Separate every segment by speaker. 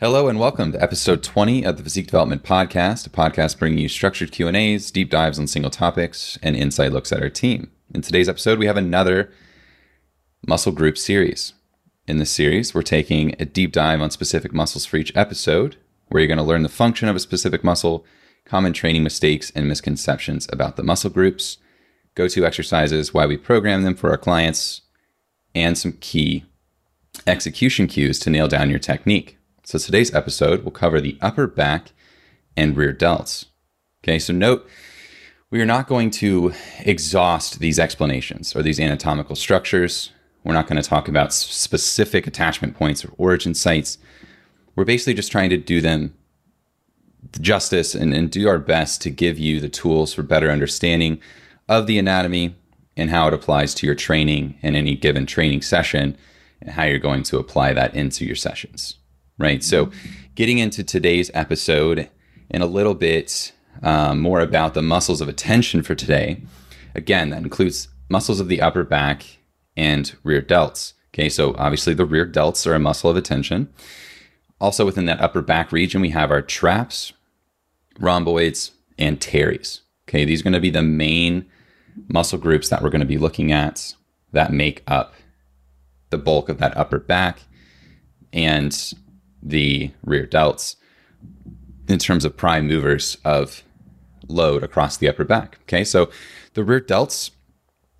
Speaker 1: Hello and welcome to episode 20 of the Physique Development Podcast, a podcast bringing you structured Q&As, deep dives on single topics, and inside looks at our team. In today's episode, we have another muscle group series. In this series, we're taking a deep dive on specific muscles for each episode, where you're going to learn the function of a specific muscle, common training mistakes and misconceptions about the muscle groups, go-to exercises, why we program them for our clients, and some key execution cues to nail down your technique. So today's episode will cover the upper back and rear delts. Okay, so note we are not going to exhaust these explanations or these anatomical structures. We're not going to talk about specific attachment points or origin sites. We're basically just trying to do them justice and, and do our best to give you the tools for better understanding of the anatomy and how it applies to your training in any given training session and how you're going to apply that into your sessions right? So, getting into today's episode and a little bit um, more about the muscles of attention for today. Again, that includes muscles of the upper back and rear delts. Okay, so obviously the rear delts are a muscle of attention. Also, within that upper back region, we have our traps, rhomboids, and teres. Okay, these are going to be the main muscle groups that we're going to be looking at that make up the bulk of that upper back and the rear delts in terms of prime movers of load across the upper back. Okay, so the rear delts,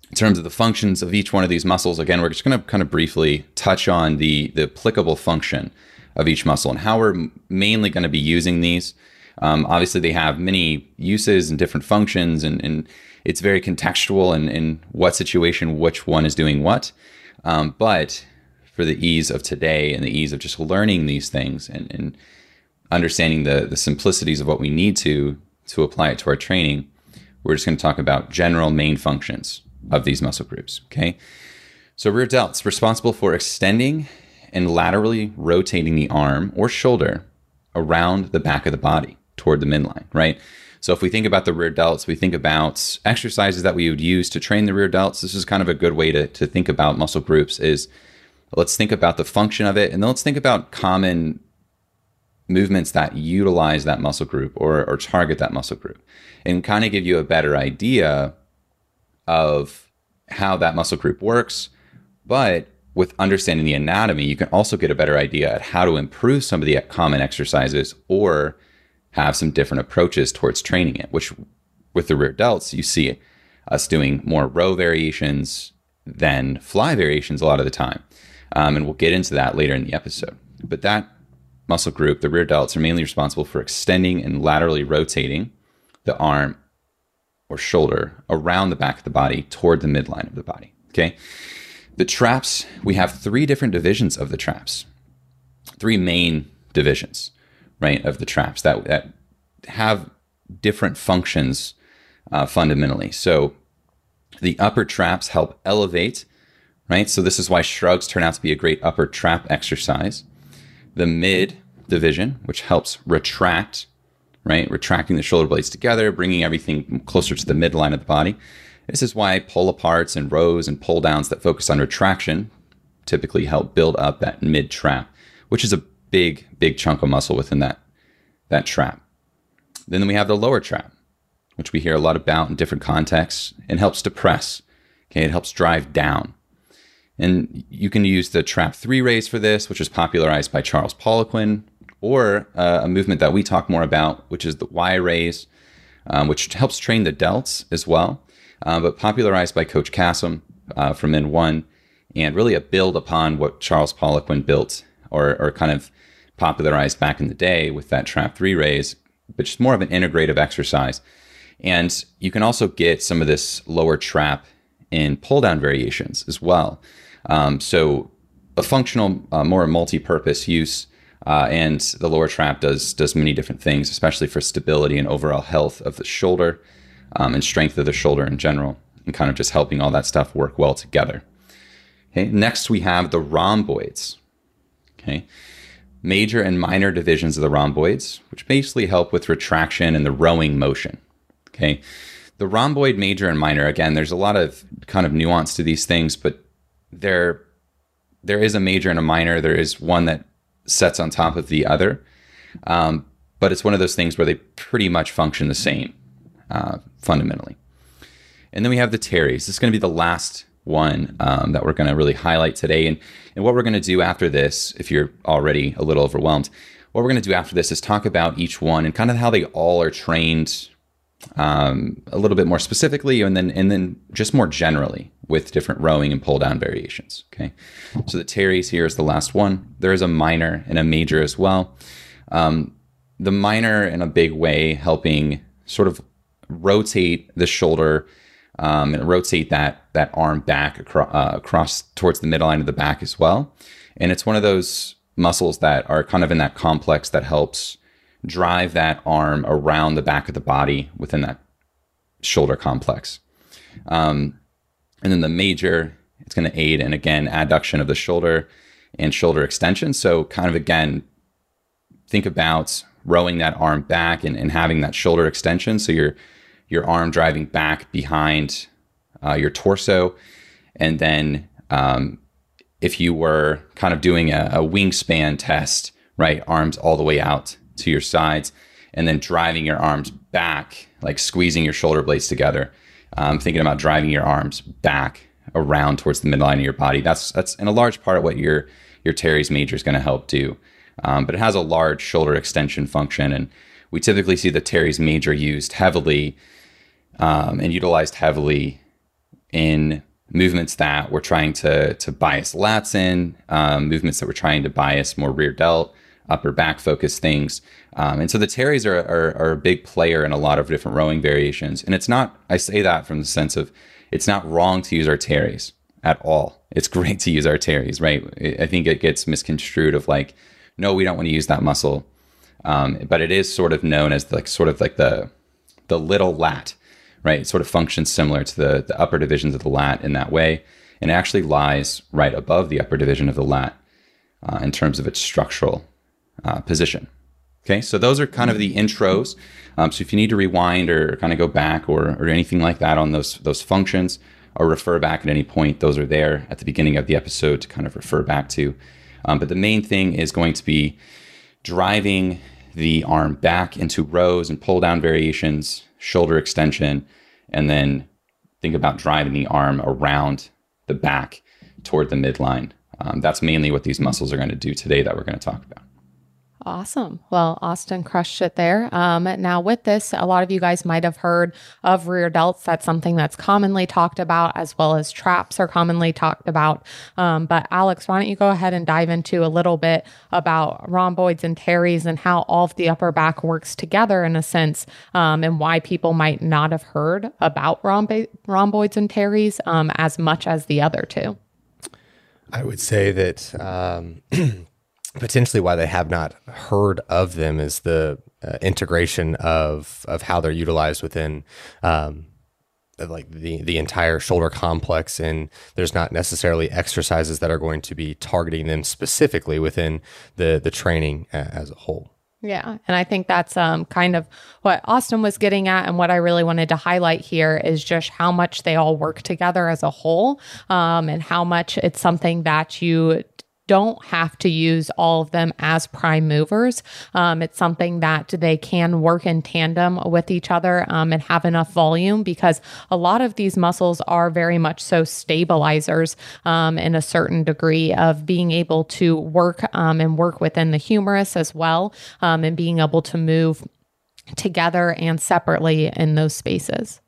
Speaker 1: in terms of the functions of each one of these muscles, again, we're just going to kind of briefly touch on the, the applicable function of each muscle and how we're mainly going to be using these. Um, obviously, they have many uses and different functions, and, and it's very contextual in, in what situation which one is doing what. Um, but for the ease of today and the ease of just learning these things and, and understanding the, the simplicities of what we need to to apply it to our training, we're just going to talk about general main functions of these muscle groups. Okay. So rear delts responsible for extending and laterally rotating the arm or shoulder around the back of the body toward the midline, right? So if we think about the rear delts, we think about exercises that we would use to train the rear delts. This is kind of a good way to, to think about muscle groups is Let's think about the function of it, and then let's think about common movements that utilize that muscle group or, or target that muscle group and kind of give you a better idea of how that muscle group works. But with understanding the anatomy, you can also get a better idea at how to improve some of the common exercises or have some different approaches towards training it, which with the rear delts, you see us doing more row variations than fly variations a lot of the time. Um, and we'll get into that later in the episode. But that muscle group, the rear delts, are mainly responsible for extending and laterally rotating the arm or shoulder around the back of the body toward the midline of the body. Okay. The traps, we have three different divisions of the traps, three main divisions, right, of the traps that, that have different functions uh, fundamentally. So the upper traps help elevate right? So this is why shrugs turn out to be a great upper trap exercise. The mid division, which helps retract, right? Retracting the shoulder blades together, bringing everything closer to the midline of the body. This is why pull aparts and rows and pull downs that focus on retraction typically help build up that mid trap, which is a big, big chunk of muscle within that, that trap. Then we have the lower trap, which we hear a lot about in different contexts and helps depress. Okay, it helps drive down. And you can use the trap three raise for this, which was popularized by Charles Poliquin, or uh, a movement that we talk more about, which is the Y raise, um, which helps train the delts as well, uh, but popularized by Coach Kassem uh, from N1, and really a build upon what Charles Poliquin built or, or kind of popularized back in the day with that trap three raise, but just more of an integrative exercise. And you can also get some of this lower trap in pull down variations as well. Um, so a functional, uh, more multi-purpose use, uh, and the lower trap does does many different things, especially for stability and overall health of the shoulder um, and strength of the shoulder in general, and kind of just helping all that stuff work well together. Okay. Next, we have the rhomboids. Okay. Major and minor divisions of the rhomboids, which basically help with retraction and the rowing motion. Okay. The rhomboid major and minor, again, there's a lot of kind of nuance to these things, but there there is a major and a minor. There is one that sets on top of the other. Um, but it's one of those things where they pretty much function the same uh, fundamentally. And then we have the teres. This is going to be the last one um, that we're going to really highlight today. And, and what we're going to do after this, if you're already a little overwhelmed, what we're going to do after this is talk about each one and kind of how they all are trained um, a little bit more specifically, and then and then just more generally with different rowing and pull down variations. Okay, so the teres here is the last one. There is a minor and a major as well. Um, the minor in a big way helping sort of rotate the shoulder um, and rotate that that arm back across, uh, across towards the midline of the back as well. And it's one of those muscles that are kind of in that complex that helps drive that arm around the back of the body within that shoulder complex. Um, and then the major, it's going to aid in again adduction of the shoulder and shoulder extension. So, kind of again, think about rowing that arm back and, and having that shoulder extension. So, your your arm driving back behind uh, your torso. And then, um, if you were kind of doing a, a wingspan test, right, arms all the way out to your sides, and then driving your arms back, like squeezing your shoulder blades together. Um, thinking about driving your arms back around towards the midline of your body. That's that's in a large part what your your teres major is going to help do. Um, but it has a large shoulder extension function, and we typically see the teres major used heavily um, and utilized heavily in movements that we're trying to to bias lats in, um, movements that we're trying to bias more rear delt, upper back focus things. Um, and so the teres are, are, are, a big player in a lot of different rowing variations. And it's not, I say that from the sense of it's not wrong to use our teres at all. It's great to use our teres, right? I think it gets misconstrued of like, no, we don't want to use that muscle. Um, but it is sort of known as like sort of like the the little lat, right? It sort of functions similar to the, the upper divisions of the lat in that way. And actually lies right above the upper division of the lat uh, in terms of its structural uh, position. Okay, so those are kind of the intros. Um, so if you need to rewind or kind of go back or, or anything like that on those those functions, or refer back at any point, those are there at the beginning of the episode to kind of refer back to. Um, but the main thing is going to be driving the arm back into rows and pull down variations, shoulder extension, and then think about driving the arm around the back toward the midline. Um, that's mainly what these muscles are going to do today that we're going to talk about.
Speaker 2: Awesome. Well, Austin crushed it there. Um, now, with this, a lot of you guys might have heard of rear delts. That's something that's commonly talked about, as well as traps are commonly talked about. Um, but, Alex, why don't you go ahead and dive into a little bit about rhomboids and teres and how all of the upper back works together in a sense, um, and why people might not have heard about rhomboids and teres um, as much as the other two?
Speaker 3: I would say that um, potentially why they have not heard of them is the uh, integration of of how they're utilized within um, like the the entire shoulder complex and there's not necessarily exercises that are going to be targeting them specifically within the the training as a whole
Speaker 2: yeah. And I think that's um, kind of what Austin was getting at. And what I really wanted to highlight here is just how much they all work together as a whole um, and how much it's something that you don't have to use all of them as prime movers. Um, it's something that they can work in tandem with each other um, and have enough volume because a lot of these muscles are very much so stabilizers um, in a certain degree of being able to work um, and work within the humerus as well um, and being able to move together and separately in those spaces.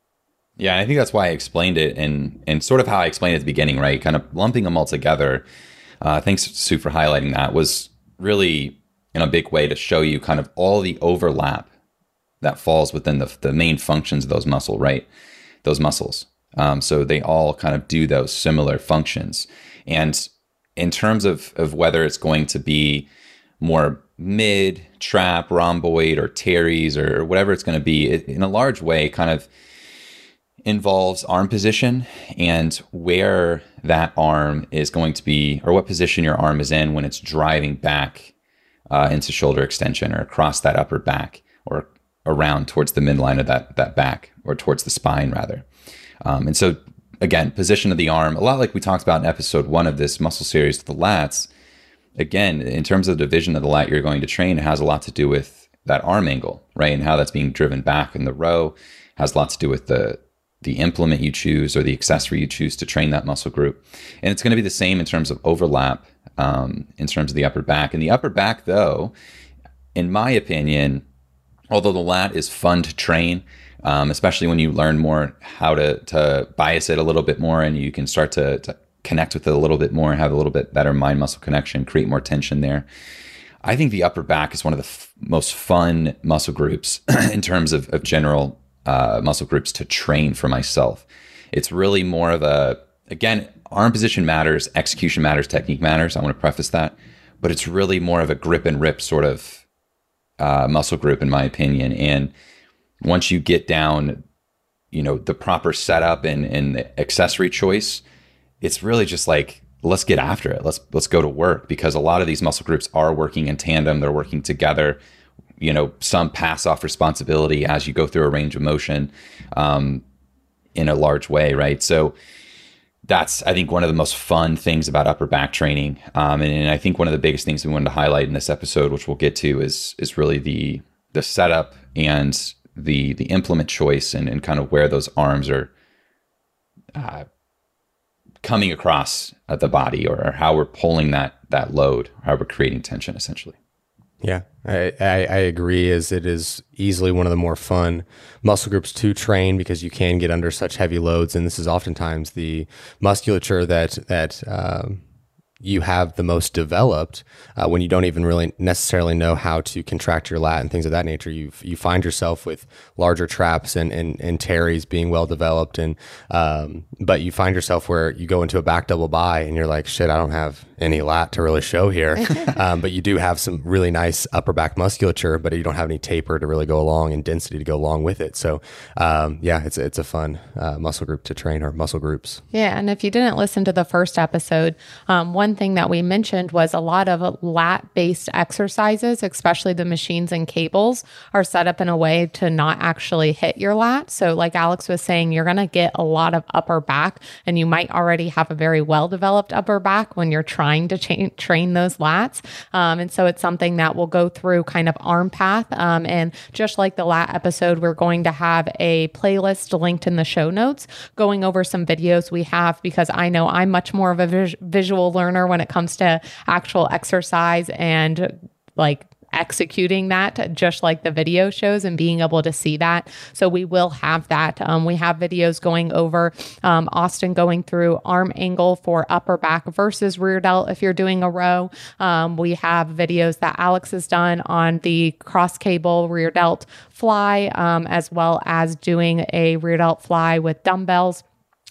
Speaker 1: Yeah, I think that's why I explained it and and sort of how I explained it at the beginning, right? Kind of lumping them all together uh, thanks, Sue, for highlighting that. Was really in a big way to show you kind of all the overlap that falls within the, the main functions of those muscle, right? Those muscles. Um, so they all kind of do those similar functions. And in terms of, of whether it's going to be more mid, trap, rhomboid, or teres, or whatever it's going to be, it, in a large way, kind of involves arm position and where that arm is going to be, or what position your arm is in when it's driving back uh, into shoulder extension or across that upper back or around towards the midline of that, that back or towards the spine, rather. Um, and so, again, position of the arm, a lot like we talked about in episode one of this muscle series, the lats, again, in terms of the division of the lat you're going to train, it has a lot to do with that arm angle, right? And how that's being driven back in the row has a lot to do with the the implement you choose or the accessory you choose to train that muscle group. And it's going to be the same in terms of overlap um, in terms of the upper back. And the upper back, though, in my opinion, although the lat is fun to train, um, especially when you learn more how to, to bias it a little bit more and you can start to, to connect with it a little bit more and have a little bit better mind muscle connection, create more tension there. I think the upper back is one of the f- most fun muscle groups in terms of, of general uh, muscle groups to train for myself. It's really more of a, again, arm position matters, execution matters, technique matters. I want to preface that, but it's really more of a grip and rip sort of uh, muscle group, in my opinion. And once you get down, you know, the proper setup and, and the accessory choice, it's really just like let's get after it. Let's let's go to work because a lot of these muscle groups are working in tandem. They're working together. You know, some pass off responsibility as you go through a range of motion um, in a large way, right? So that's I think one of the most fun things about upper back training, um, and, and I think one of the biggest things we wanted to highlight in this episode, which we'll get to, is is really the the setup and the the implement choice and, and kind of where those arms are uh, coming across the body or, how we're pulling that that load, how we're creating tension essentially.
Speaker 3: Yeah, I, I, I, agree. As it is easily one of the more fun muscle groups to train because you can get under such heavy loads, and this is oftentimes the musculature that that um, you have the most developed uh, when you don't even really necessarily know how to contract your lat and things of that nature. You you find yourself with larger traps and and, and teres being well developed, and um, but you find yourself where you go into a back double bi and you're like, shit, I don't have any lat to really show here, um, but you do have some really nice upper back musculature, but you don't have any taper to really go along and density to go along with it. So um, yeah, it's it's a fun uh, muscle group to train or muscle groups.
Speaker 2: Yeah, and if you didn't listen to the first episode, um, one thing that we mentioned was a lot of lat based exercises, especially the machines and cables, are set up in a way to not actually hit your lat. So, like Alex was saying, you're going to get a lot of upper back, and you might already have a very well developed upper back when you're trying to cha- train those lats. Um, and so, it's something that will go through kind of arm path. Um, and just like the lat episode, we're going to have a playlist linked in the show notes going over some videos we have because I know I'm much more of a vis- visual learner when it comes to actual exercise and like executing that just like the video shows and being able to see that. So we will have that. Um, we have videos going over um, Austin going through arm angle for upper back versus rear delt if you're doing a row. Um, we have videos that Alex has done on the cross cable rear delt fly, um, as well as doing a rear delt fly with dumbbells.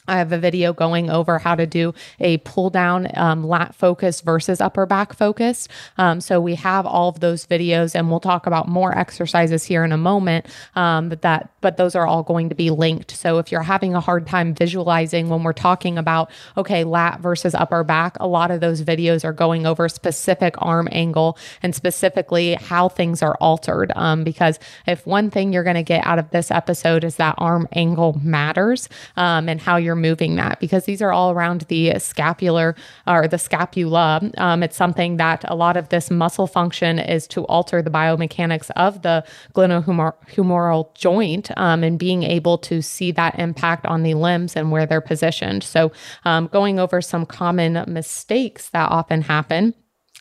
Speaker 2: I have a video going over how to do a pull down um, lat focus versus upper back focus. Um, so we have all of those videos, and we'll talk about more exercises here in a moment. Um, but that, but those are all going to be linked. So if you're having a hard time visualizing when we're talking about okay lat versus upper back, a lot of those videos are going over specific arm angle and specifically how things are altered. Um, because if one thing you're going to get out of this episode is that arm angle matters um, and how you're moving that because these are all around the scapular or the scapula. Um, it's something that a lot of this muscle function is to alter the biomechanics of the glenohumeral joint um, and being able to see that impact on the limbs and where they're positioned. So, um, going over some common mistakes that often happen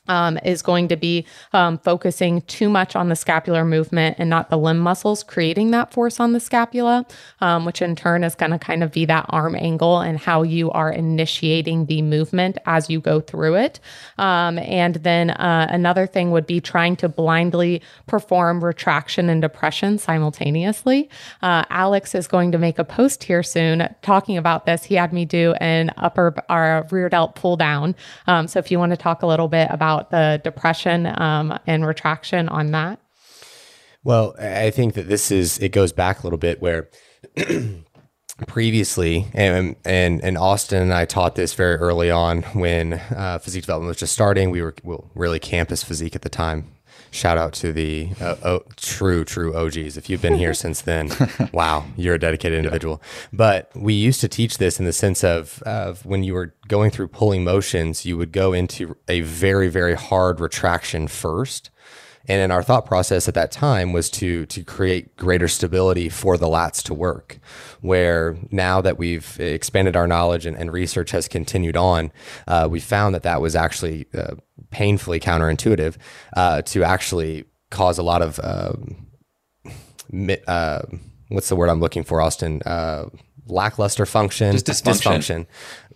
Speaker 2: um, is going to be um, focusing too much on the scapular movement and not the limb muscles creating that force on the scapula, um, which in turn is going to kind of be that arm angle and how you are initiating the movement as you go through it. Um, and then uh, another thing would be trying to blindly perform retraction and depression simultaneously. Uh, Alex is going to make a post here soon talking about this. He had me do an upper or rear delt pull down. Um, so if you want to talk a little bit about about the depression um, and retraction on that?
Speaker 3: Well, I think that this is it goes back a little bit where previously and and and Austin and I taught this very early on when uh, physique development was just starting. We were well, really campus physique at the time. Shout out to the uh, oh, true, true OGs. If you've been here since then, wow, you're a dedicated individual. But we used to teach this in the sense of, of when you were going through pulling motions, you would go into a very, very hard retraction first. And in our thought process at that time was to to create greater stability for the lats to work. Where now that we've expanded our knowledge and, and research has continued on, uh, we found that that was actually uh, painfully counterintuitive uh, to actually cause a lot of um, uh, what's the word I'm looking for, Austin? Uh, lackluster function,
Speaker 1: dysfunction.
Speaker 3: dysfunction.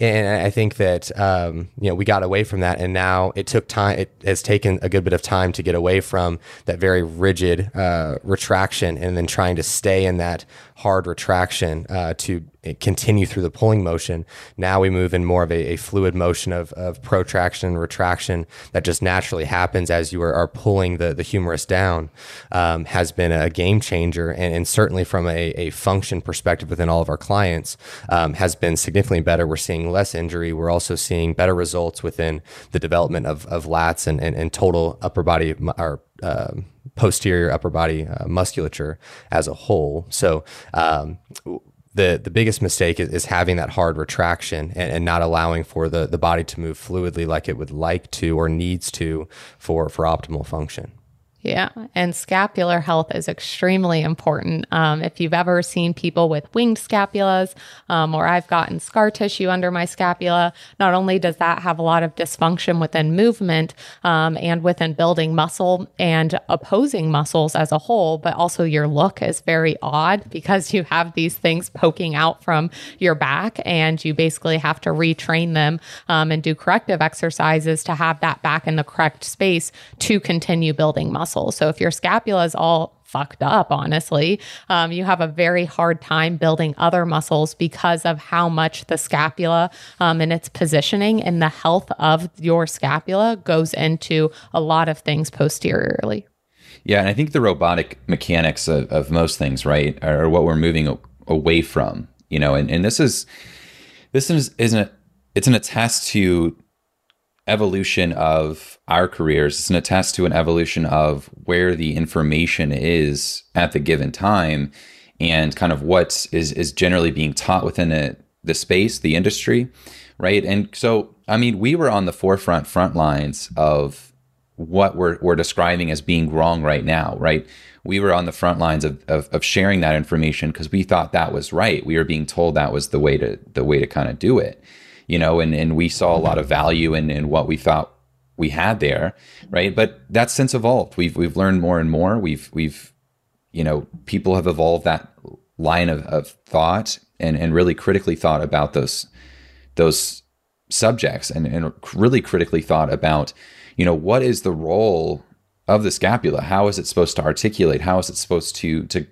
Speaker 3: And I think that um, you know we got away from that, and now it took time. It has taken a good bit of time to get away from that very rigid uh, retraction, and then trying to stay in that hard retraction uh, to continue through the pulling motion. Now we move in more of a, a fluid motion of, of protraction and retraction that just naturally happens as you are, are pulling the, the humerus down. Um, has been a game changer, and, and certainly from a, a, function perspective within all of our clients, um, has been significantly better. We're seeing less injury. We're also seeing better results within the development of, of lats and, and, and total upper body or uh, posterior upper body uh, musculature as a whole. So, um, the the biggest mistake is, is having that hard retraction and, and, not allowing for the the body to move fluidly like it would like to or needs to for for optimal function.
Speaker 2: Yeah. And scapular health is extremely important. Um, if you've ever seen people with winged scapulas, um, or I've gotten scar tissue under my scapula, not only does that have a lot of dysfunction within movement um, and within building muscle and opposing muscles as a whole, but also your look is very odd because you have these things poking out from your back and you basically have to retrain them um, and do corrective exercises to have that back in the correct space to continue building muscle muscle. So if your scapula is all fucked up, honestly, um, you have a very hard time building other muscles because of how much the scapula um, and its positioning and the health of your scapula goes into a lot of things posteriorly.
Speaker 1: Yeah, and I think the robotic mechanics of, of most things, right, are what we're moving away from. You know, and, and this is this is isn't it's an attest to evolution of our careers. It's an attest to an evolution of where the information is at the given time and kind of what is, is generally being taught within it, the space, the industry, right? And so, I mean, we were on the forefront, front lines of what we're, we're describing as being wrong right now, right? We were on the front lines of, of, of sharing that information because we thought that was right. We were being told that was the way to the way to kind of do it you know, and, and we saw a lot of value in, in what we thought we had there, right? But that's since evolved. We've we've learned more and more. We've we've you know, people have evolved that line of, of thought and, and really critically thought about those those subjects and, and really critically thought about, you know, what is the role of the scapula? How is it supposed to articulate? How is it supposed to to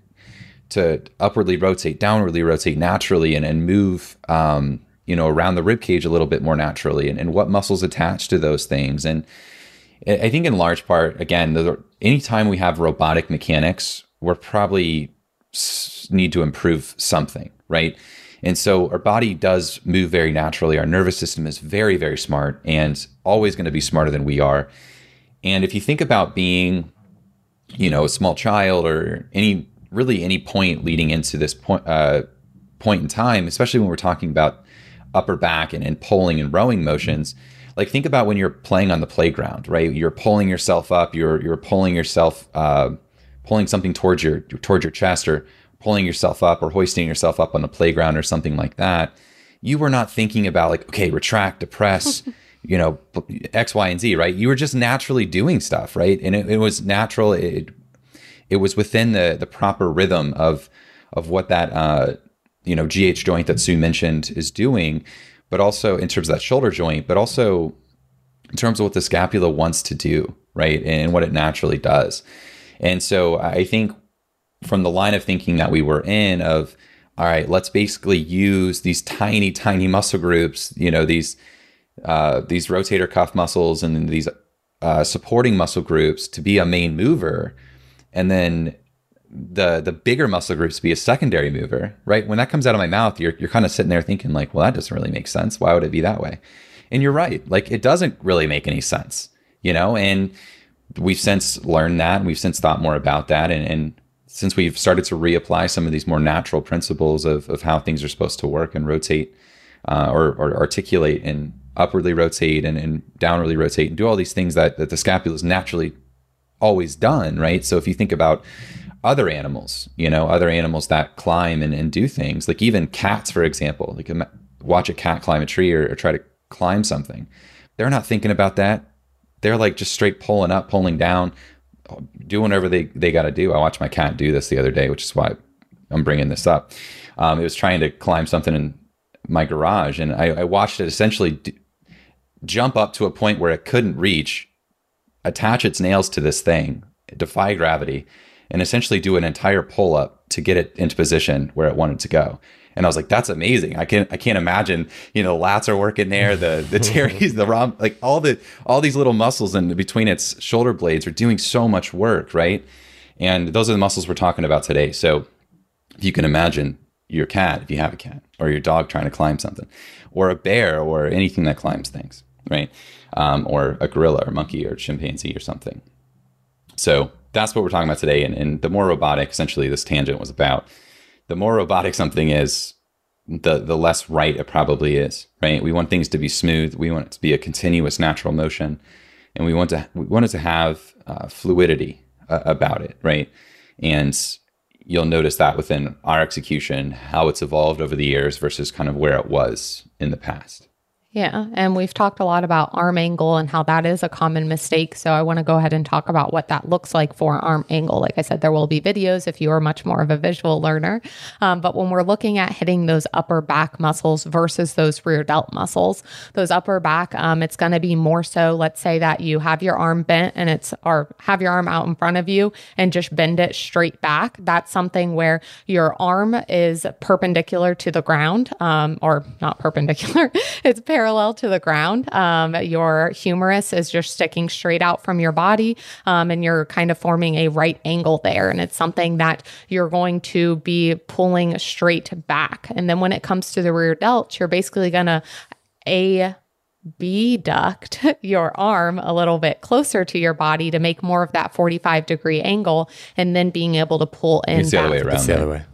Speaker 1: to upwardly rotate, downwardly rotate naturally and, and move um, you know, around the rib cage a little bit more naturally and, and what muscles attach to those things. And I think in large part, again, the, anytime we have robotic mechanics, we're probably need to improve something, right? And so our body does move very naturally. Our nervous system is very, very smart and always going to be smarter than we are. And if you think about being, you know, a small child or any really any point leading into this point uh, point in time, especially when we're talking about upper back and, and pulling and rowing motions like think about when you're playing on the playground right? You're pulling yourself up you're you're pulling yourself uh, pulling something towards your towards your chest or pulling yourself up or hoisting yourself up on the playground or something like that. You were not thinking about like okay retract depress you know x y and z right? You were just naturally doing stuff right? And it, it was natural it it was within the the proper rhythm of of what that uh, you know GH joint that Sue mentioned is doing, but also in terms of that shoulder joint, but also in terms of what the scapula wants to do, right, and what it naturally does. And so I think from the line of thinking that we were in of all right, let's basically use these tiny, tiny muscle groups, you know, these uh, these rotator cuff muscles and these uh, supporting muscle groups to be a main mover, and then the the bigger muscle groups be a secondary mover, right? When that comes out of my mouth, you're you're kind of sitting there thinking like, well, that doesn't really make sense. Why would it be that way? And you're right. Like it doesn't really make any sense, you know? And we've since learned that. We've since thought more about that. And, and since we've started to reapply some of these more natural principles of, of how things are supposed to work and rotate uh, or, or articulate and upwardly rotate and, and downwardly rotate and do all these things that, that the scapula is naturally always done, right? So if you think about other animals, you know, other animals that climb and, and do things, like even cats, for example, like watch a cat climb a tree or, or try to climb something. They're not thinking about that. They're like just straight pulling up, pulling down, doing whatever they, they got to do. I watched my cat do this the other day, which is why I'm bringing this up. Um, it was trying to climb something in my garage, and I, I watched it essentially d- jump up to a point where it couldn't reach, attach its nails to this thing, defy gravity, and essentially do an entire pull up to get it into position where it wanted to go. And I was like, that's amazing. I can't I can't imagine, you know, the lats are working there, the the teres, the rom like all the all these little muscles in between its shoulder blades are doing so much work, right? And those are the muscles we're talking about today. So if you can imagine your cat, if you have a cat, or your dog trying to climb something, or a bear, or anything that climbs things, right? Um, or a gorilla, or monkey, or chimpanzee, or something. So that's what we're talking about today. And, and the more robotic, essentially, this tangent was about, the more robotic something is, the the less right it probably is. Right? We want things to be smooth. We want it to be a continuous, natural motion, and we want to we want it to have uh, fluidity uh, about it. Right? And you'll notice that within our execution, how it's evolved over the years versus kind of where it was in the past.
Speaker 2: Yeah. And we've talked a lot about arm angle and how that is a common mistake. So I want to go ahead and talk about what that looks like for arm angle. Like I said, there will be videos if you are much more of a visual learner. Um, but when we're looking at hitting those upper back muscles versus those rear delt muscles, those upper back, um, it's going to be more so, let's say that you have your arm bent and it's, or have your arm out in front of you and just bend it straight back. That's something where your arm is perpendicular to the ground, um, or not perpendicular, it's parallel parallel to the ground. Um, your humerus is just sticking straight out from your body, um, and you're kind of forming a right angle there. And it's something that you're going to be pulling straight back. And then when it comes to the rear delt, you're basically going to a abduct your arm a little bit closer to your body to make more of that 45 degree angle and then being able to pull in
Speaker 1: it's the other way around
Speaker 3: It's the other way.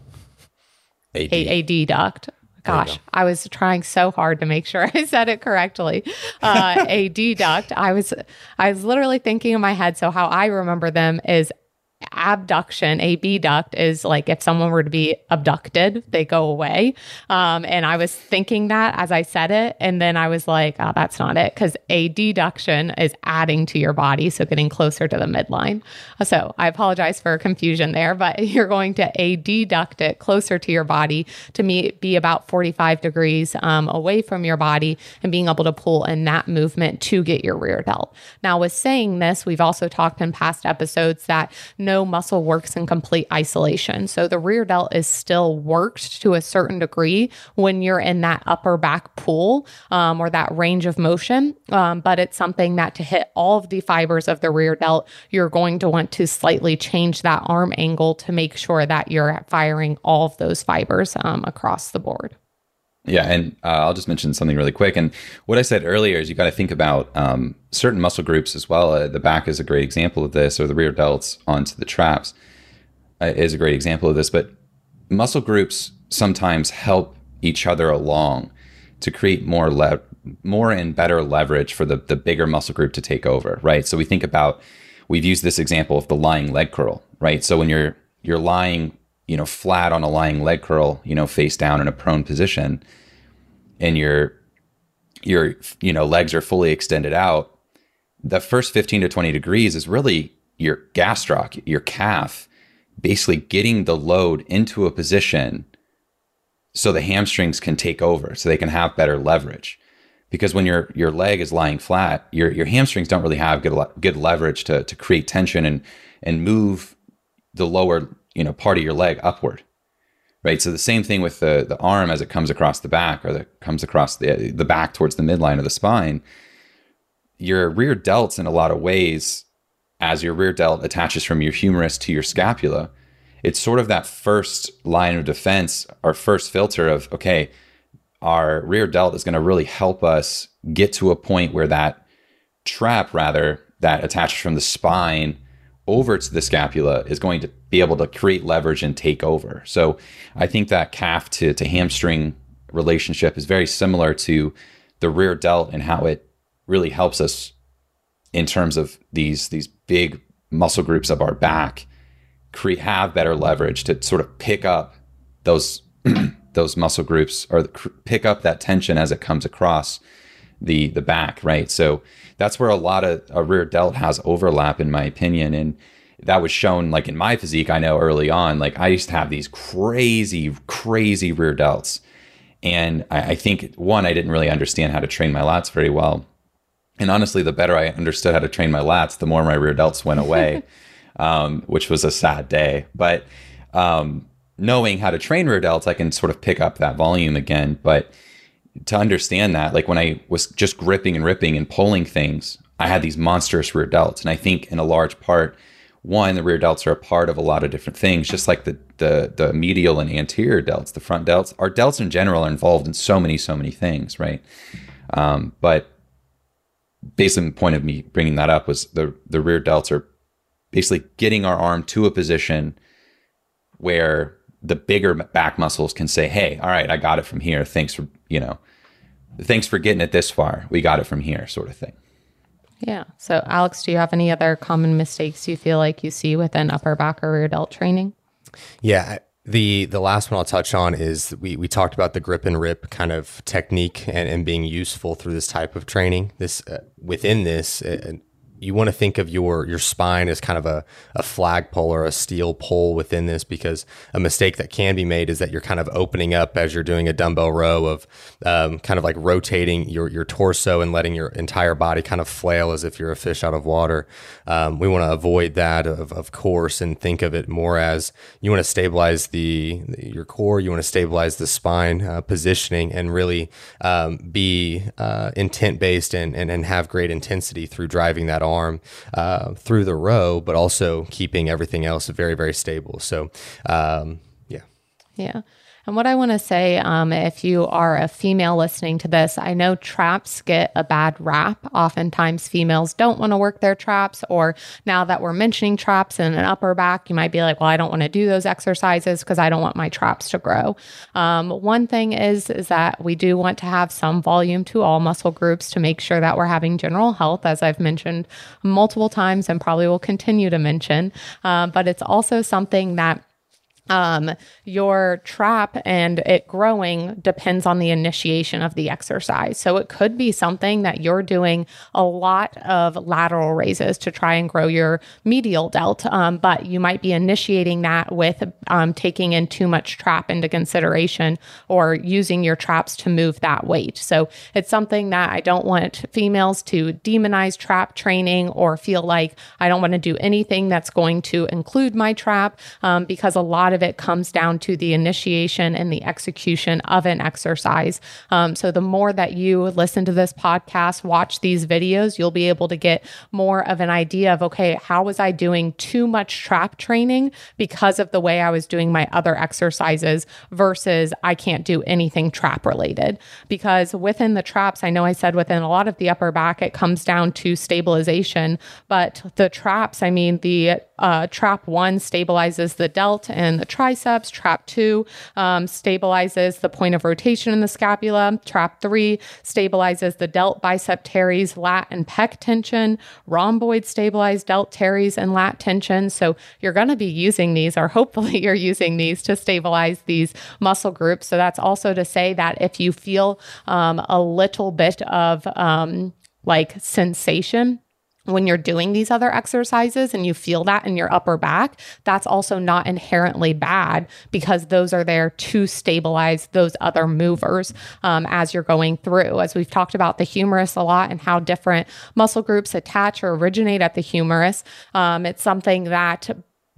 Speaker 2: AD. A, duct Gosh, I was trying so hard to make sure I said it correctly. Uh, adduct. I was, I was literally thinking in my head. So how I remember them is abduction, abduct is like if someone were to be abducted, they go away. Um, and I was thinking that as I said it. And then I was like, oh, that's not it. Because adduction is adding to your body. So getting closer to the midline. So I apologize for confusion there, but you're going to adduct it closer to your body to me, be about 45 degrees um, away from your body and being able to pull in that movement to get your rear delt. Now, with saying this, we've also talked in past episodes that no muscle works in complete isolation. So the rear delt is still worked to a certain degree when you're in that upper back pull um, or that range of motion. Um, but it's something that to hit all of the fibers of the rear delt, you're going to want to slightly change that arm angle to make sure that you're firing all of those fibers um, across the board.
Speaker 1: Yeah, and uh, I'll just mention something really quick. And what I said earlier is you got to think about um, certain muscle groups as well. Uh, the back is a great example of this, or the rear delts onto the traps uh, is a great example of this. But muscle groups sometimes help each other along to create more le- more and better leverage for the the bigger muscle group to take over, right? So we think about we've used this example of the lying leg curl, right? So when you're you're lying you know, flat on a lying leg curl, you know, face down in a prone position, and your your you know legs are fully extended out, the first 15 to 20 degrees is really your gastroc, your calf, basically getting the load into a position so the hamstrings can take over, so they can have better leverage. Because when your your leg is lying flat, your your hamstrings don't really have good good leverage to to create tension and and move the lower you know part of your leg upward right? So the same thing with the the arm as it comes across the back or that comes across the the back towards the midline of the spine your rear delts in a lot of ways as your rear delt attaches from your humerus to your scapula it's sort of that first line of defense our first filter of okay our rear delt is going to really help us get to a point where that trap rather that attaches from the spine over to the scapula is going to be able to create leverage and take over. So I think that calf to, to hamstring relationship is very similar to the rear delt and how it really helps us in terms of these these big muscle groups of our back create have better leverage to sort of pick up those those muscle groups or pick up that tension as it comes across the the back right so that's where a lot of a rear delt has overlap in my opinion and that was shown like in my physique i know early on. Like i used to have these crazy crazy rear delts. And I, I think one i didn't really understand how to train my lats very well. And honestly the better i understood how to train my lats the more my rear delts went away um, which was a sad day. But um, knowing how to train rear delts i can sort of pick up that volume again. But to understand that, like when I was just gripping and ripping and pulling things, I had these monstrous rear delts. And I think in a large part, one, the rear delts are a part of a lot of different things, just like the the the medial and anterior delts, the front delts. Our delts in general are involved in so many, so many things, right? Um, but basically, the point of me bringing that up was the the rear delts are basically getting our arm to a position where the bigger back muscles can say, "Hey, all right, I got it from here. Thanks for you know, thanks for getting it this far. We got it from here," sort of thing.
Speaker 2: Yeah. So, Alex, do you have any other common mistakes you feel like you see within upper back or rear delt training?
Speaker 3: Yeah. The the last one I'll touch on is we we talked about the grip and rip kind of technique and, and being useful through this type of training. This uh, within this, uh, you want to think of your your spine as kind of a, a flagpole or a steel pole within this because a mistake that can be made is that you're kind of opening up as you're doing a dumbbell row of um, kind of like rotating your your torso and letting your entire body kind of flail as if you're a fish out of water. Um, we want to avoid that of, of course and think of it more as you want to stabilize the your core, you want to stabilize the spine uh, positioning and really um, be uh, intent based and, and and have great intensity through driving that arm uh, through the row, but also keeping everything else very, very stable. So, um, yeah.
Speaker 2: Yeah. And what I want to say, um, if you are a female listening to this, I know traps get a bad rap. Oftentimes, females don't want to work their traps. Or now that we're mentioning traps in an upper back, you might be like, well, I don't want to do those exercises because I don't want my traps to grow. Um, one thing is, is that we do want to have some volume to all muscle groups to make sure that we're having general health, as I've mentioned multiple times and probably will continue to mention. Um, but it's also something that um, your trap and it growing depends on the initiation of the exercise. So it could be something that you're doing a lot of lateral raises to try and grow your medial delt, um, but you might be initiating that with um, taking in too much trap into consideration or using your traps to move that weight. So it's something that I don't want females to demonize trap training or feel like I don't want to do anything that's going to include my trap um, because a lot of of it comes down to the initiation and the execution of an exercise. Um, so the more that you listen to this podcast, watch these videos, you'll be able to get more of an idea of, okay, how was I doing too much trap training because of the way I was doing my other exercises versus I can't do anything trap related. Because within the traps, I know I said within a lot of the upper back, it comes down to stabilization, but the traps, I mean, the uh, trap one stabilizes the delt and the triceps. Trap two um, stabilizes the point of rotation in the scapula. Trap three stabilizes the delt, bicep teres, lat, and pec tension. Rhomboid stabilize delt teres and lat tension. So you're going to be using these, or hopefully you're using these to stabilize these muscle groups. So that's also to say that if you feel um, a little bit of um, like sensation when you're doing these other exercises and you feel that in your upper back, that's also not inherently bad because those are there to stabilize those other movers um, as you're going through. As we've talked about the humerus a lot and how different muscle groups attach or originate at the humerus, um, it's something that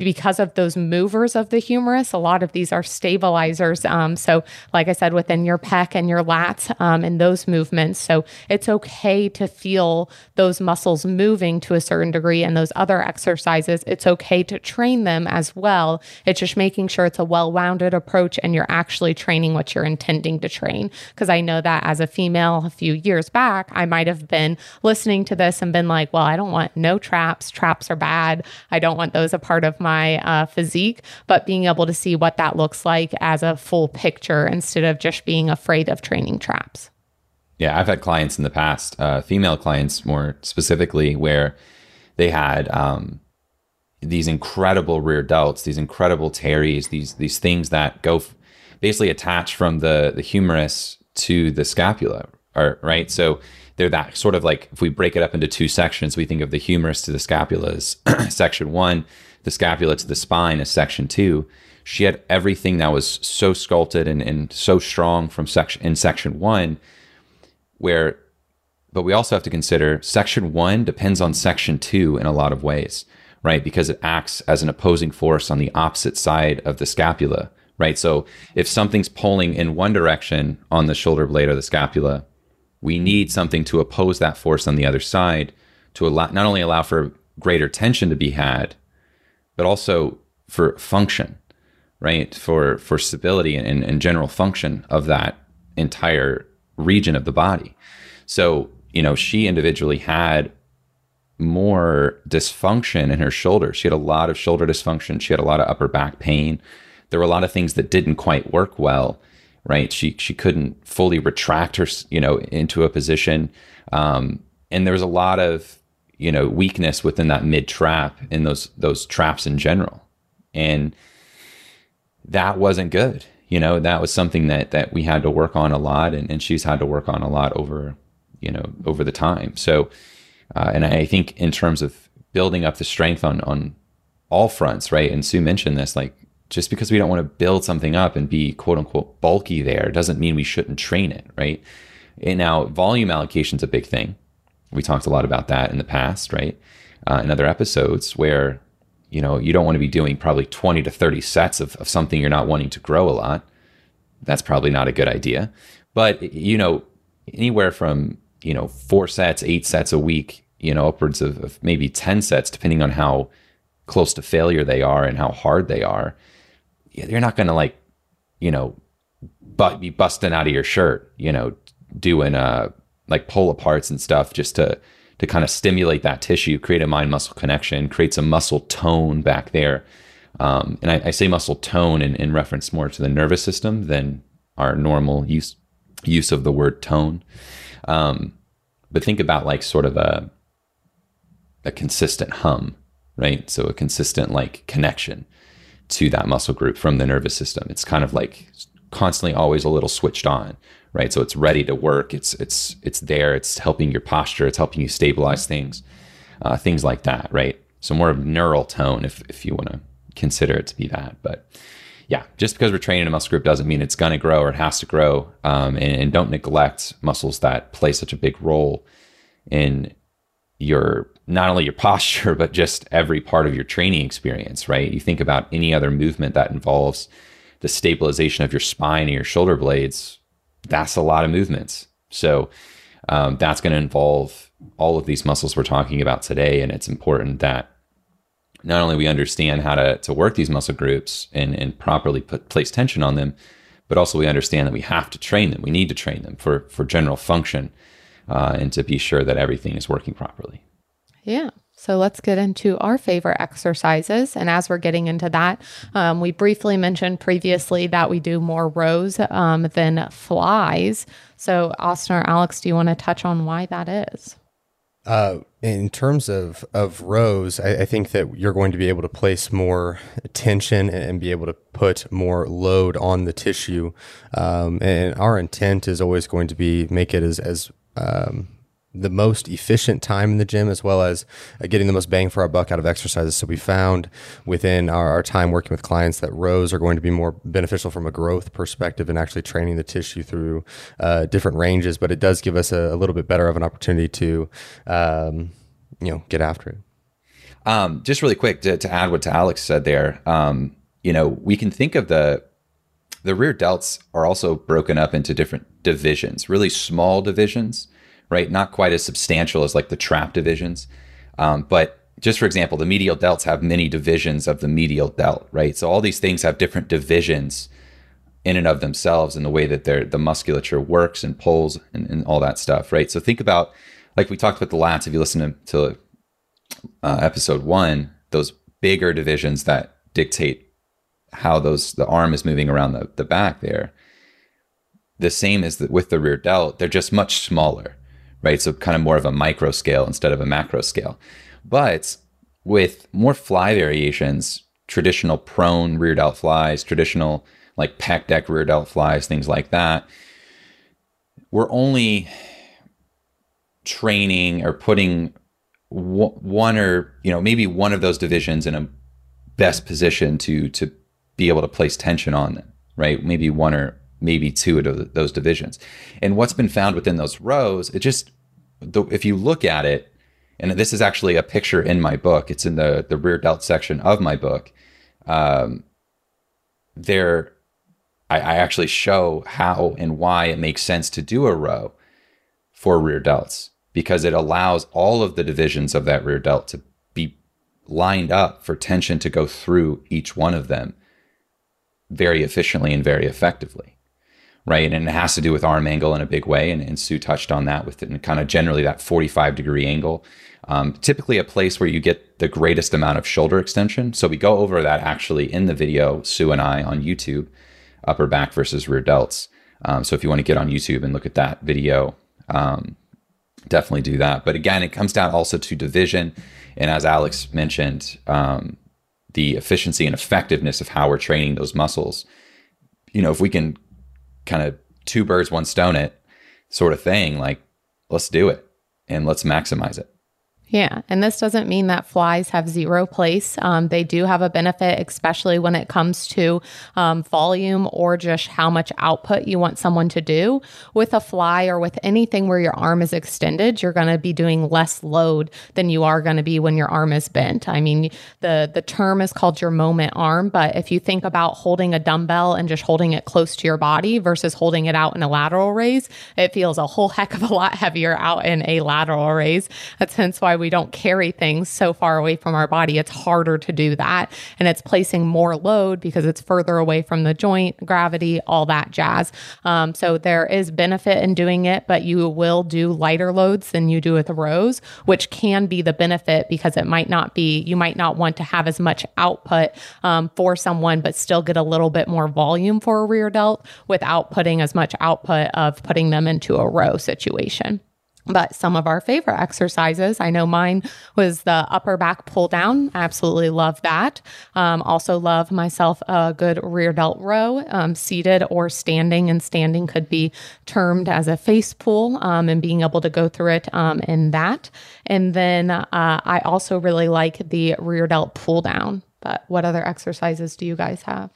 Speaker 2: because of those movers of the humerus, a lot of these are stabilizers. Um, so, like I said, within your pec and your lats um, and those movements. So, it's okay to feel those muscles moving to a certain degree and those other exercises. It's okay to train them as well. It's just making sure it's a well rounded approach and you're actually training what you're intending to train. Because I know that as a female a few years back, I might have been listening to this and been like, well, I don't want no traps. Traps are bad. I don't want those a part of my uh, physique. But being able to see what that looks like as a full picture instead of just being afraid of training traps.
Speaker 1: Yeah, I've had clients in the past, uh, female clients more specifically, where they had um, these incredible rear delts, these incredible teres, these these things that go f- basically attach from the the humerus to the scapula, or right. So they're that sort of like if we break it up into two sections, we think of the humerus to the scapula as section one, the scapula to the spine as section two. She had everything that was so sculpted and, and so strong from section in section one, where but we also have to consider section one depends on section two in a lot of ways, right? Because it acts as an opposing force on the opposite side of the scapula, right? So if something's pulling in one direction on the shoulder blade or the scapula, we need something to oppose that force on the other side to allow not only allow for greater tension to be had, but also for function, right? For for stability and, and general function of that entire region of the body. So, you know, she individually had more dysfunction in her shoulder. She had a lot of shoulder dysfunction. She had a lot of upper back pain. There were a lot of things that didn't quite work well right? She she couldn't fully retract her, you know, into a position, um, and there was a lot of you know weakness within that mid trap in those those traps in general, and that wasn't good. You know, that was something that that we had to work on a lot, and, and she's had to work on a lot over you know over the time. So, uh, and I think in terms of building up the strength on on all fronts, right? And Sue mentioned this, like just because we don't want to build something up and be quote unquote bulky there doesn't mean we shouldn't train it, right? And now volume allocation is a big thing. We talked a lot about that in the past, right? Uh, in other episodes where, you know, you don't want to be doing probably 20 to 30 sets of, of something you're not wanting to grow a lot. That's probably not a good idea. But, you know, anywhere from, you know, four sets, eight sets a week, you know, upwards of, of maybe 10 sets, depending on how close to failure they are and how hard they are you're not going to like, you know, but be busting out of your shirt, you know, doing uh like pull aparts and stuff just to to kind of stimulate that tissue, create a mind muscle connection, create some muscle tone back there. Um, and I, I, say muscle tone in, in reference more to the nervous system than our normal use use of the word tone. Um, but think about like sort of a a consistent hum, right? So a consistent like connection to that muscle group from the nervous system. It's kind of like constantly always a little switched on, right? So it's ready to work. It's it's it's there. It's helping your posture. It's helping you stabilize things, uh, things like that, right? So more of neural tone, if if you want to consider it to be that. But yeah, just because we're training a muscle group doesn't mean it's going to grow or it has to grow. Um, and, and don't neglect muscles that play such a big role in your not only your posture, but just every part of your training experience, right? You think about any other movement that involves the stabilization of your spine and your shoulder blades, that's a lot of movements. So um, that's going to involve all of these muscles we're talking about today. And it's important that not only we understand how to, to work these muscle groups and, and properly put place tension on them, but also we understand that we have to train them. We need to train them for, for general function uh, and to be sure that everything is working properly.
Speaker 2: Yeah. So let's get into our favorite exercises. And as we're getting into that, um, we briefly mentioned previously that we do more rows um, than flies. So, Austin or Alex, do you want to touch on why that is?
Speaker 3: Uh, in terms of of rows, I, I, think that you're going to be able to place more tension and, be able to put more load on the tissue. Um, and our intent is always going to be make it as as um, the most efficient time in the gym as well as uh, getting the most bang for our buck out of exercises. So we found within our, our, time working with clients that rows are going to be more beneficial from a growth perspective and actually training the tissue through uh, different ranges. But it does give us a, a, little bit better of an opportunity to, um, you know, get after it.
Speaker 1: Um, just really quick to, to add what to Alex said there. Um, you know, we can think of the the rear delts are also broken up into different divisions, really small divisions, right? Not quite as substantial as like the trap divisions, um, but just for example, the medial delts have many divisions of the medial delt, right? So all these things have different divisions in and of themselves in the way that the musculature works and pulls and, and, all that stuff, right? So think about, like we talked about the lats, if you listen to, to uh, episode one, those bigger divisions that dictate how those the arm is moving around the, the back there. The same is the, with the rear delt, they're just much smaller, right? So kind of more of a micro scale instead of a macro scale. But with more fly variations, traditional prone rear delt flies, traditional like pec deck rear delt flies, things like that, we're only training or putting one or you know maybe one of those divisions in a best position to to be able to place tension on them right maybe one or maybe two of those divisions and what's been found within those rows it just if you look at it and this is actually a picture in my book it's in the the rear delt section of my book um, there I, I actually show how and why it makes sense to do a row for rear delts because it allows all of the divisions of that rear delt to be lined up for tension to go through each one of them very efficiently and very effectively. Right. And it has to do with arm angle in a big way. And, and Sue touched on that with kind of generally that 45 degree angle. Um, typically, a place where you get the greatest amount of shoulder extension. So, we go over that actually in the video, Sue and I on YouTube, upper back versus rear delts. Um, so, if you want to get on YouTube and look at that video, um, definitely do that. But again, it comes down also to division. And as Alex mentioned, um, the efficiency and effectiveness of how we're training those muscles. You know, if we can kind of two birds, one stone it sort of thing, like let's do it and let's maximize it.
Speaker 2: Yeah. And this doesn't mean that flies have zero place. Um, they do have a benefit, especially when it comes to um, volume or just how much output you want someone to do. With a fly or with anything where your arm is extended, you're going to be doing less load than you are going to be when your arm is bent. I mean, the, the term is called your moment arm, but if you think about holding a dumbbell and just holding it close to your body versus holding it out in a lateral raise, it feels a whole heck of a lot heavier out in a lateral raise. That's hence why we don't carry things so far away from our body, it's harder to do that. And it's placing more load because it's further away from the joint, gravity, all that jazz. Um, so there is benefit in doing it, but you will do lighter loads than you do with rows, which can be the benefit because it might not be, you might not want to have as much output um, for someone, but still get a little bit more volume for a rear delt without putting as much output of putting them into a row situation. But some of our favorite exercises, I know mine was the upper back pull down. I absolutely love that. Um, also, love myself a good rear delt row, um, seated or standing. And standing could be termed as a face pull um, and being able to go through it um, in that. And then uh, I also really like the rear delt pull down. But what other exercises do you guys have?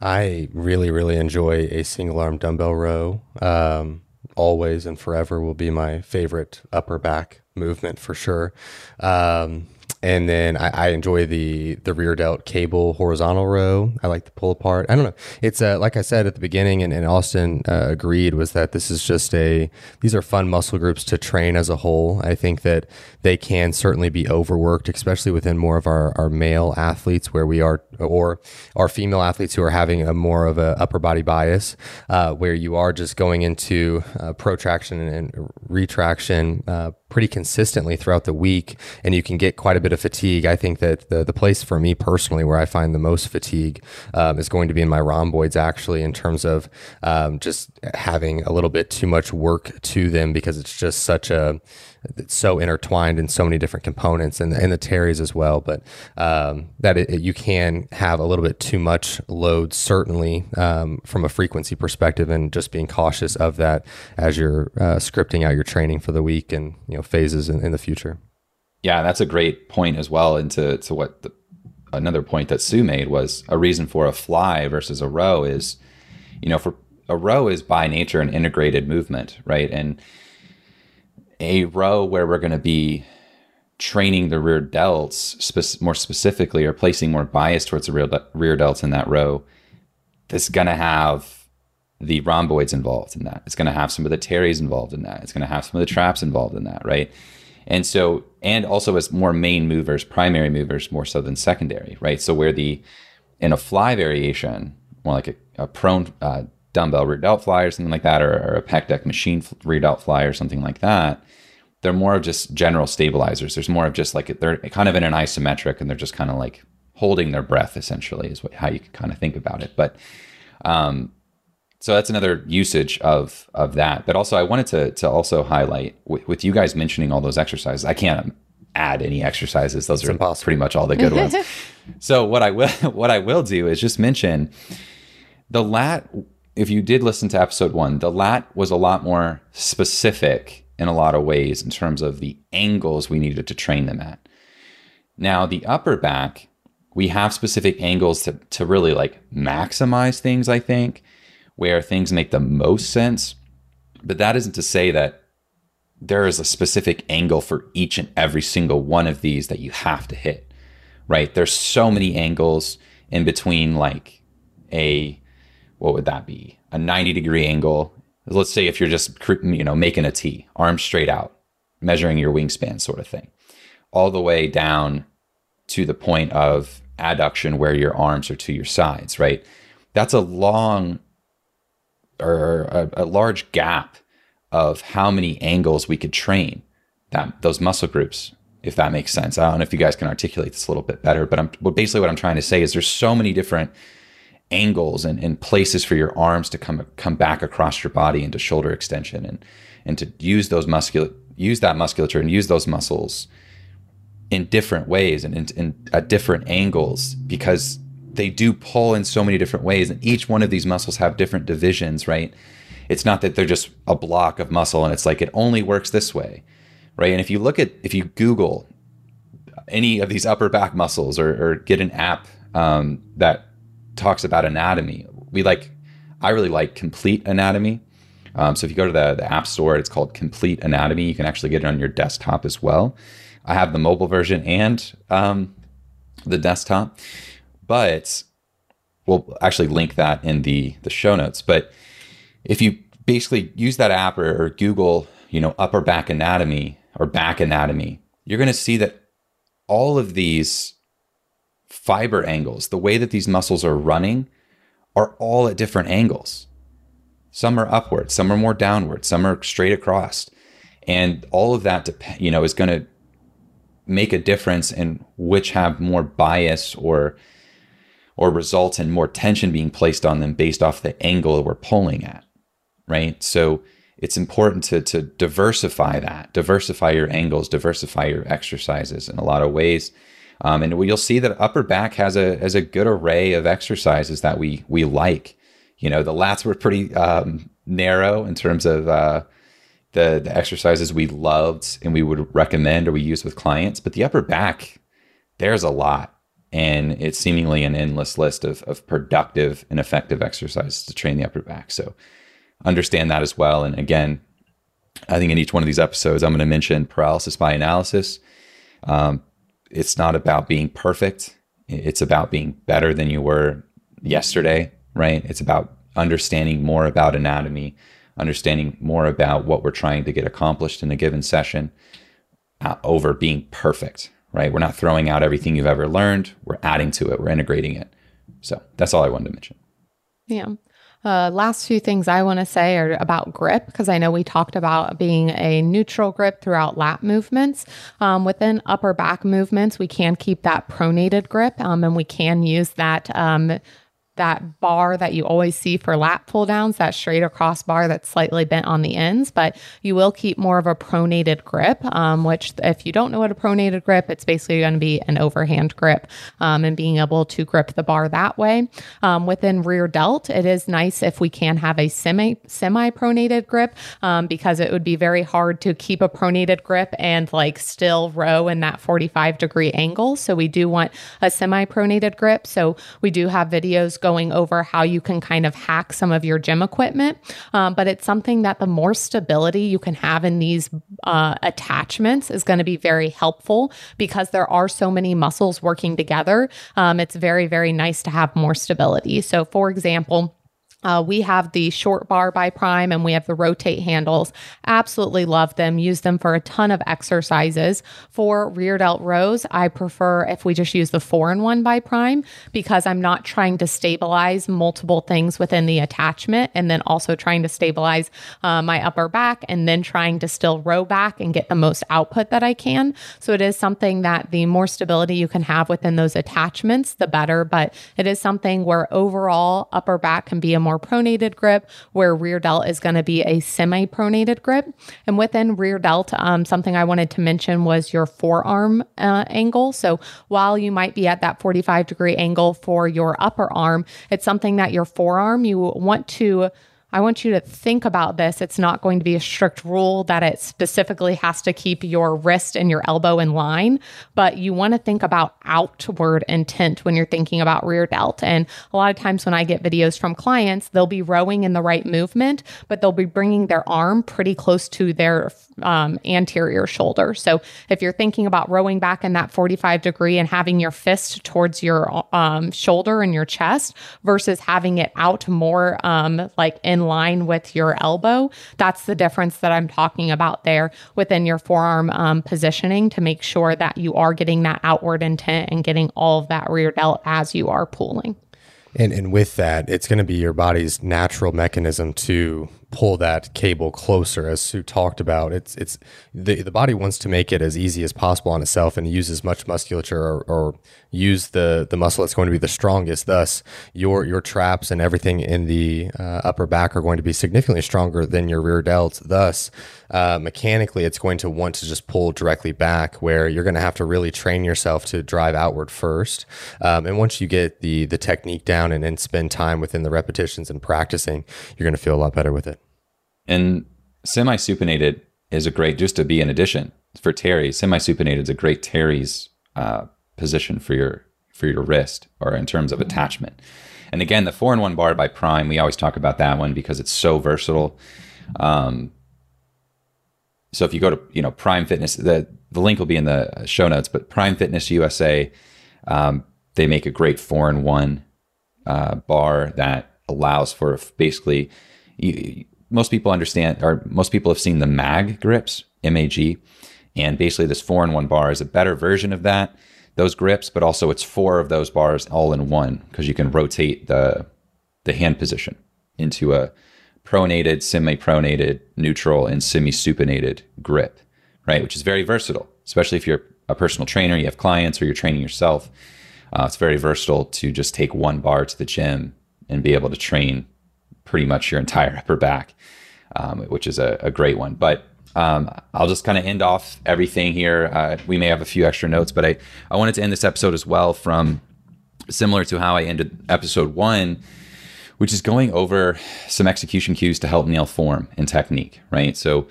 Speaker 3: I really, really enjoy a single arm dumbbell row. Um, always and forever will be my favorite upper back movement for sure. Um, and then I, I, enjoy the the rear delt cable horizontal row. I like the pull apart. I don't know. It's uh, like I said at the beginning, and, and Austin uh, agreed was that this is just a these are fun muscle groups to train as a whole. I think that they can certainly be overworked, especially within more of our, our male athletes where we are, or our female athletes who are having a more of a upper body bias, uh, where you are just going into uh, protraction and retraction uh, pretty consistently throughout the week, and you can get quite a bit of fatigue. I think that the the place for me personally where I find the most fatigue um, is going to be in my rhomboids, actually, in terms of um, just having a little bit too much work to them because it's just such a it's so intertwined in so many different components and, and the teres as well. But um, that it, you can have a little bit too much load, certainly um, from a frequency perspective, and just being cautious of that as you're uh, scripting out your training for the week and you know phases in, in the future.
Speaker 1: Yeah, that's a great point as well. Into to what the, another point that Sue made was a reason for a fly versus a row is, you know, for a row is by nature an integrated movement, right? And a row where we're going to be training the rear delts spe- more specifically or placing more bias towards the rear, rear delts in that row, it's going to have the rhomboids involved in that. It's going to have some of the teres involved in that. It's going to have some of the traps involved in that, right? And so, and also as more main movers, primary movers more so than secondary, right? So where the in a fly variation, more like a, a prone uh, dumbbell rear delt fly or something like that, or, or a pec deck machine rear delt fly or something like that, they're more of just general stabilizers. There's more of just like they're kind of in an isometric and they're just kind of like holding their breath essentially is what, how you can kind of think about it. But um, so that's another usage of of that. But also I wanted to to also highlight with, with you guys mentioning all those exercises. I can't add any exercises. Those
Speaker 3: it's
Speaker 1: are
Speaker 3: impossible.
Speaker 1: pretty much all the good ones. so what I will what I will do is just mention the lat. If you did listen to episode one, the lat was a lot more specific in a lot of ways in terms of the angles we needed to train them at. Now, the upper back, we have specific angles to, to really like maximize things, I think, where things make the most sense. But that isn't to say that there is a specific angle for each and every single one of these that you have to hit, right? There's so many angles in between, like a, what would that be? A 90 degree angle let's say if you're just you know making a T, arms straight out, measuring your wingspan sort of thing, all the way down to the point of adduction where your arms are to your sides, right? That's a long or a, a large gap of how many angles we could train that those muscle groups if that makes sense. I don't know if you guys can articulate this a little bit better, but I'm but basically what I'm trying to say is there's so many different angles and, and places for your arms to come come back across your body into shoulder extension and and to use those muscular use that musculature and use those muscles in different ways and in, in at different angles because they do pull in so many different ways and each one of these muscles have different divisions right? It's not that they're just a block of muscle and it's like it only works this way right? And if you look at if you google any of these upper back muscles or, or get an app um, that talks about anatomy. We like, I really like Complete Anatomy. Um, so if you go to the, the App Store, it's called Complete Anatomy. You can actually get it on your desktop as well. I have the mobile version and um, the desktop, but we'll actually link that in the the show notes. But if you basically use that app or, or Google, you know, upper back anatomy or back anatomy, you're going to see that all of these fiber angles, the way that these muscles are running, are all at different angles. Some are upward, some are more downward, some are straight across. And all of that, dep- you know, is going to make a difference in which have more bias or or result in more tension being placed on them based off the angle we're pulling at. Right. So it's important to to diversify that, diversify your angles, diversify your exercises in a lot of ways. Um, and you'll see that upper back has a has a good array of exercises that we we like. You know, the lats were pretty um, narrow in terms of uh, the the exercises we loved and we would recommend or we use with clients, but the upper back, there's a lot, and it's seemingly an endless list of of productive and effective exercises to train the upper back. So understand that as well. And again, I think in each one of these episodes, I'm going to mention paralysis by analysis. Um, it's not about being perfect. It's about being better than you were yesterday, right? It's about understanding more about anatomy, understanding more about what we're trying to get accomplished in a given session uh, over being perfect, right? We're not throwing out everything you've ever learned, we're adding to it, we're integrating it. So that's all I wanted to mention.
Speaker 2: Yeah. Uh, last few things I want to say are about grip because I know we talked about being a neutral grip throughout lat movements. Um, within upper back movements, we can keep that pronated grip um, and we can use that um, that bar that you always see for lat pull downs, that straight across bar that's slightly bent on the ends, but you will keep more of a pronated grip, um, which if you don't know what a pronated grip, it's basically going to be an overhand grip um, and being able to grip the bar that way. Um, within rear delt, it is nice if we can have a semi semi pronated grip um, because it would be very hard to keep a pronated grip and like still row in that 45 degree angle. So we do want a semi pronated grip. So we do have videos going over how you can kind of hack some of your gym equipment. Um, but it's something that the more stability you can have in these uh, attachments is going to be very helpful because there are so many muscles working together. Um, it's very, very nice to have more stability. So, for example, uh, we have the short bar by Prime and we have the rotate handles. Absolutely love them. Use them for a ton of exercises. For rear delt rows, I prefer if we just use the four in one by Prime because I'm not trying to stabilize multiple things within the attachment and then also trying to stabilize uh, my upper back and then trying to still row back and get the most output that I can. So it is something that the more stability you can have within those attachments, the better. But it is something where overall upper back can be a more more pronated grip, where rear delt is going to be a semi pronated grip. And within rear delt, um, something I wanted to mention was your forearm uh, angle. So while you might be at that 45 degree angle for your upper arm, it's something that your forearm, you want to I want you to think about this. It's not going to be a strict rule that it specifically has to keep your wrist and your elbow in line, but you want to think about outward intent when you're thinking about rear delt. And a lot of times when I get videos from clients, they'll be rowing in the right movement, but they'll be bringing their arm pretty close to their um, anterior shoulder. So if you're thinking about rowing back in that 45 degree and having your fist towards your um, shoulder and your chest versus having it out more um, like in line with your elbow. That's the difference that I'm talking about there within your forearm um, positioning to make sure that you are getting that outward intent and getting all of that rear delt as you are pulling.
Speaker 3: And, and with that, it's going to be your body's natural mechanism to pull that cable closer, as Sue talked about. It's it's the the body wants to make it as easy as possible on itself and use as much musculature or, or use the the muscle that's going to be the strongest. Thus, your your traps and everything in the uh, upper back are going to be significantly stronger than your rear delts. Thus, uh, mechanically, it's going to want to just pull directly back, where you're going to have to really train yourself to drive outward first. Um, and once you get the the technique down and, and spend time within the repetitions and practicing, you're going to feel a lot better with it.
Speaker 1: And semi supinated is a great, just to be an addition for Terry, semi supinated is a great Terry's uh, position for your for your wrist or in terms of attachment. And again, the four in one bar by Prime, we always talk about that one because it's so versatile. Um, so if you go to you know Prime Fitness, the the link will be in the show notes. But Prime Fitness USA, um, they make a great four in one uh, bar that allows for basically you, most people understand, or most people have seen the MAG grips, MAG, and basically this four in one bar is a better version of that. Those grips, but also it's four of those bars all in one because you can rotate the the hand position into a pronated, semi-pronated, neutral, and semi-supinated grip, right? Which is very versatile, especially if you're a personal trainer, you have clients, or you're training yourself. Uh, it's very versatile to just take one bar to the gym and be able to train pretty much your entire upper back, um, which is a, a, great one. But um, I'll just kind of end off everything here. Uh, we may have a few extra notes, but I, I wanted to end this episode as well from similar to how I ended episode one, which is going over some execution cues to help nail form and technique, right? So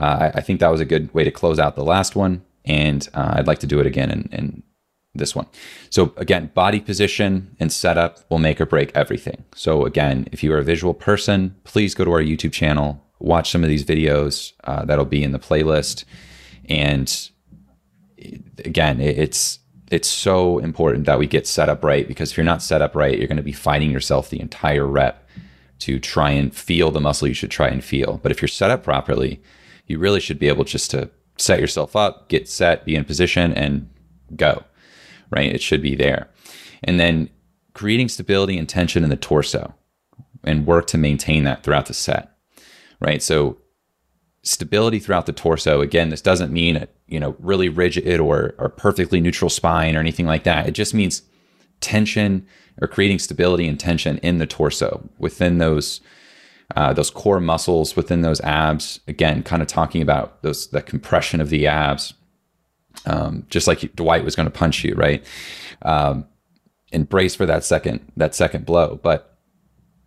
Speaker 1: uh, I, I, think that was a good way to close out the last one. And uh, I'd like to do it again and, and this one. So again, body position and setup will make or break everything. So again, if you are a visual person, please go to our YouTube channel, watch some of these videos uh, that'll be in the playlist. And again, it's it's so important that we get set up right because if you're not set up right, you're going to be fighting yourself the entire rep to try and feel the muscle you should try and feel. But if you're set up properly, you really should be able just to set yourself up, get set, be in position, and go right? It should be there. And then creating stability and tension in the torso and work to maintain that throughout the set, right? So stability throughout the torso. Again, this doesn't mean a, you know really rigid or or perfectly neutral spine or anything like that. It just means tension or creating stability and tension in the torso within those uh, those core muscles within those abs. Again, kind of talking about those the compression of the abs, um, just like Dwight was going to punch you, right? Um, and brace for that second that second blow. But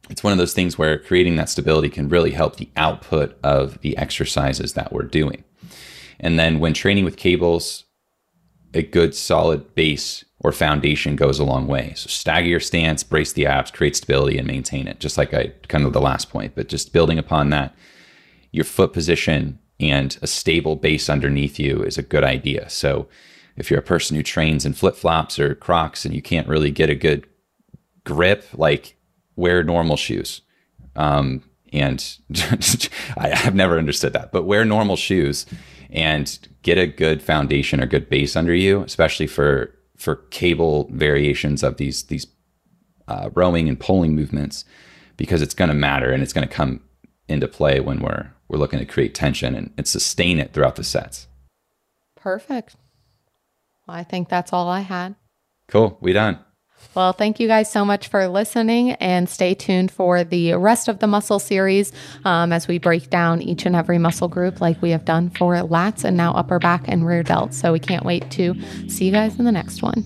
Speaker 1: it's one of those things where creating that stability can really help the output of the exercises that we're doing. And then when training with cables, a good solid base or foundation goes a long way. So stagger your stance, brace the abs, create stability, and maintain it. Just like I kind of the last point, but just building upon that, your foot position and a stable base underneath you is a good idea. So if you're a person who trains in flip flops or Crocs and you can't really get a good grip, like wear normal shoes. Um, and I have never understood that, but wear normal shoes and get a good foundation or good base under you, especially for for cable variations of these these uh, rowing and pulling movements, because it's going to matter and it's going to come into play when we're we're looking to create tension and, and sustain it throughout the sets.
Speaker 2: Perfect. Well, I think that's all I had.
Speaker 1: Cool. We done.
Speaker 2: Well, thank you guys so much for listening and stay tuned for the rest of the muscle series um, as we break down each and every muscle group like we have done for lats and now upper back and rear delts. So we can't wait to see you guys in the next one.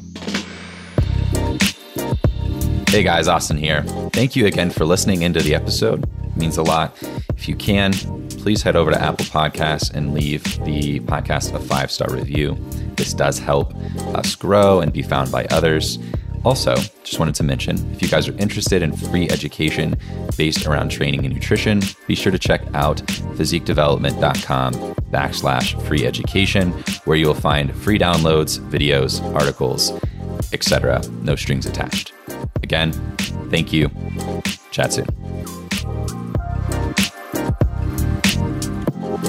Speaker 1: Hey guys, Austin here. Thank you again for listening into the episode. Means a lot. If you can, please head over to Apple Podcasts and leave the podcast a five star review. This does help us grow and be found by others. Also, just wanted to mention if you guys are interested in free education based around training and nutrition, be sure to check out physiquedevelopment.com backslash free education, where you'll find free downloads, videos, articles, etc. No strings attached. Again, thank you. Chat soon.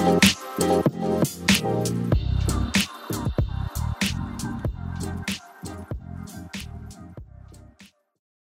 Speaker 1: Thank you.